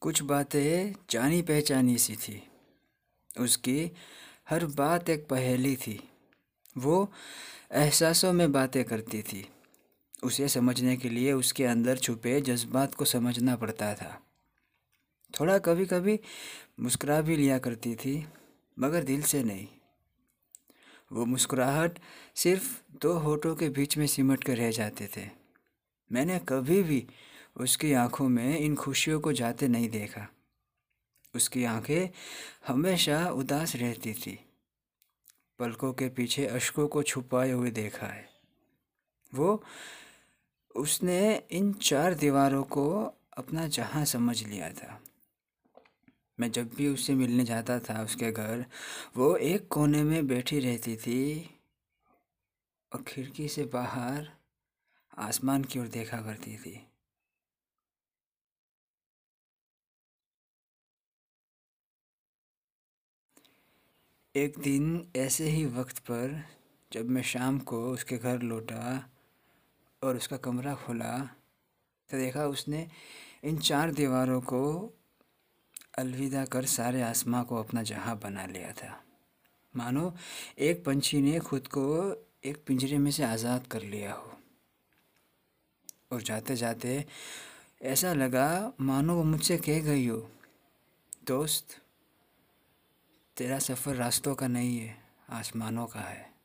कुछ बातें जानी पहचानी सी थी। उसकी हर बात एक पहेली थी। वो एहसासों में बातें करती थी। उसे समझने के लिए उसके अंदर छुपे जज्बात को समझना पड़ता था। थोड़ा कभी कभी मुस्कुरा भी लिया करती थी, मगर दिल से नहीं। वो मुस्कुराहट सिर्फ़ दो होठों के बीच में सिमट कर रह जाते थे। मैंने कभी भी उसकी आँखों में इन खुशियों को जाते नहीं देखा। उसकी आँखें हमेशा उदास रहती थी। पलकों के पीछे अशकों को छुपाए हुए देखा है। वो, उसने इन चार दीवारों को अपना जहाँ समझ लिया था। मैं जब भी उससे मिलने जाता था उसके घर, वो एक कोने में बैठी रहती थी और खिड़की से बाहर आसमान की ओर देखा करती थी। एक दिन ऐसे ही वक्त पर जब मैं शाम को उसके घर लौटा और उसका कमरा खोला तो देखा उसने इन चार दीवारों को अलविदा कर सारे आसमां को अपना जहाँ बना लिया था। मानो एक पंछी ने खुद को एक पिंजरे में से आज़ाद कर लिया हो। और जाते जाते ऐसा लगा मानो वो मुझसे कह गई हो, दोस्त तेरा सफ़र रास्तों का नहीं है आसमानों का है।